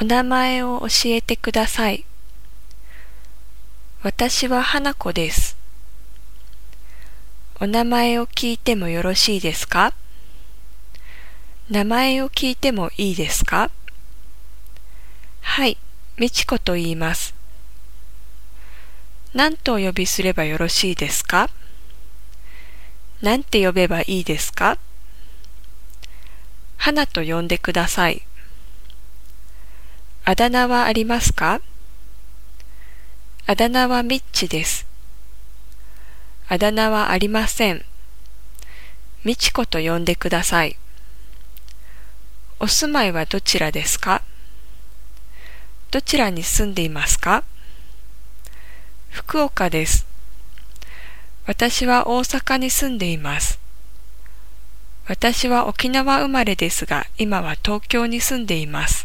お名前を教えてください。私は花子です。お名前を聞いてもよろしいですか？名前を聞いてもいいですか？はい、みちこと言います。何とお呼びすればよろしいですか？何て呼べばいいですか？花と呼んでください。あだ名はありますか？あだ名はミッチです。あだ名はありません。みちこと呼んでください。お住まいはどちらですか？どちらに住んでいますか？福岡です。私は大阪に住んでいます。私は沖縄生まれですが、今は東京に住んでいます。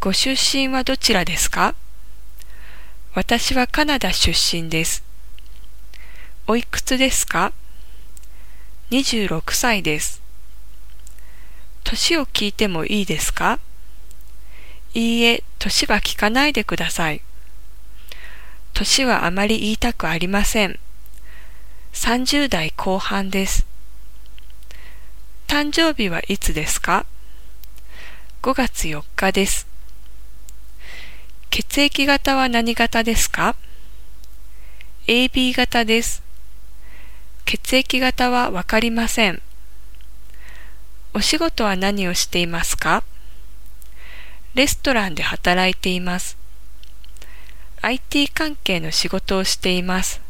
ご出身はどちらですか？私はカナダ出身です。おいくつですか ?26 歳です。年を聞いてもいいですか？いいえ、年は聞かないでください。年はあまり言いたくありません。30代後半です。誕生日はいつですか ?5 月4日です。血液型は何型ですか ?AB 型です。血液型はわかりません。お仕事は何をしていますか？レストランで働いています。IT 関係の仕事をしています。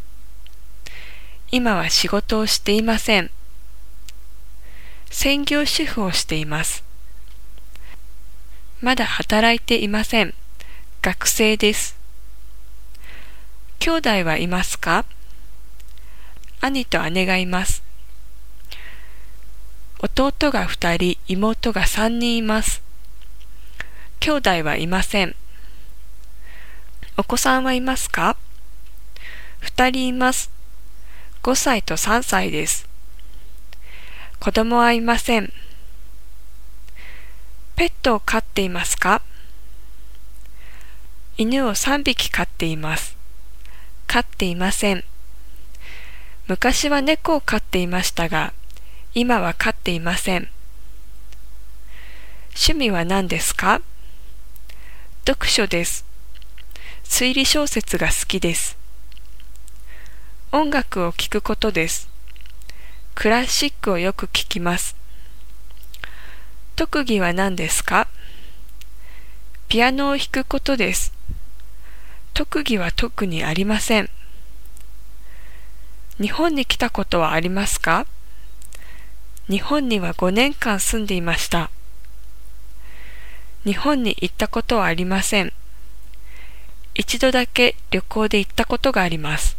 今は仕事をしていません。専業主婦をしています。まだ働いていません。学生です。兄弟はいますか？兄と姉がいます。弟が二人、妹が三人います。兄弟はいません。お子さんはいますか？二人います。五歳と三歳です。子供はいません。ペットを飼っていますか？犬を三匹飼っています。飼っていません。昔は猫を飼っていましたが、今は飼っていません。趣味は何ですか？読書です。推理小説が好きです。音楽を聴くことです。クラシックをよく聴きます。特技は何ですか？ピアノを弾くことです。特技は特にありません。日本に来たことはありますか？日本には5年間住んでいました。日本に行ったことはありません。一度だけ旅行で行ったことがあります。